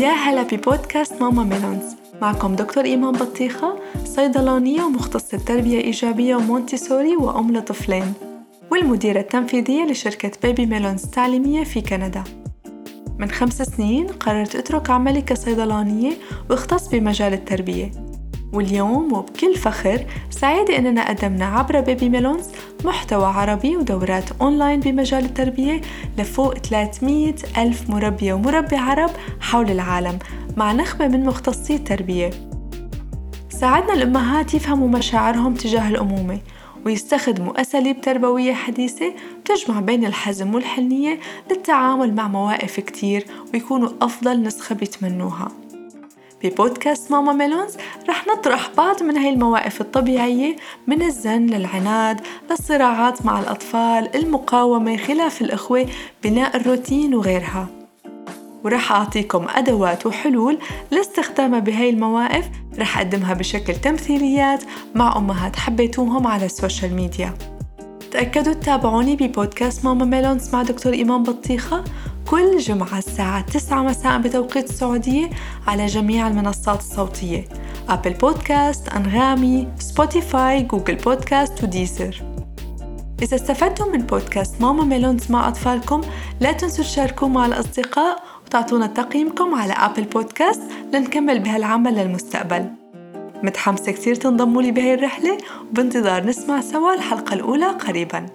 يا هلا ببودكاست ماما ميلونز. معكم دكتور إيمان بطيخة صيدلانية ومختصة تربية إيجابية ومونتيسوري وأم لطفلين والمديرة التنفيذية لشركة بيبي ميلونز التعليمية في كندا. من خمس سنين قررت أترك عملي كصيدلانية واختص بمجال التربية. واليوم وبكل فخر سعيدة أننا قدمنا عبر بيبي ميلونز محتوى عربي ودورات أونلاين بمجال التربية لفوق 300 ألف مربية ومربي عرب حول العالم مع نخبة من مختصي التربية. ساعدنا الأمهات يفهموا مشاعرهم تجاه الأمومة ويستخدموا أساليب تربوية حديثة تجمع بين الحزم والحنية للتعامل مع مواقف كتير ويكونوا أفضل نسخة بيتمنوها. ببودكاست ماما ميلونز رح نطرح بعض من هاي المواقف الطبيعية من الزن للعناد للصراعات مع الأطفال المقاومة خلاف الإخوة بناء الروتين وغيرها. ورح أعطيكم أدوات وحلول لاستخدامها بهاي المواقف رح أقدمها بشكل تمثيليات مع أمهات حبيتوهم على ال social media. تأكدوا تتابعوني ببودكاست ماما ميلونز مع دكتور إيمان بطيخة كل جمعة الساعة 9 مساء بتوقيت السعودية على جميع المنصات الصوتية. أبل بودكاست، أنغامي، سبوتيفاي، جوجل بودكاست وديزر إذا استفدتم من بودكاست ماما ميلونز مع أطفالكم؟ لا تنسوا تشاركوه مع الأصدقاء وتعطونا تقييمكم على أبل بودكاست لنكمل بهالعمل للمستقبل. متحمسة كتير تنضموا لي بهاي الرحلة وبانتظار نسمع سوا الحلقة الأولى قريباً.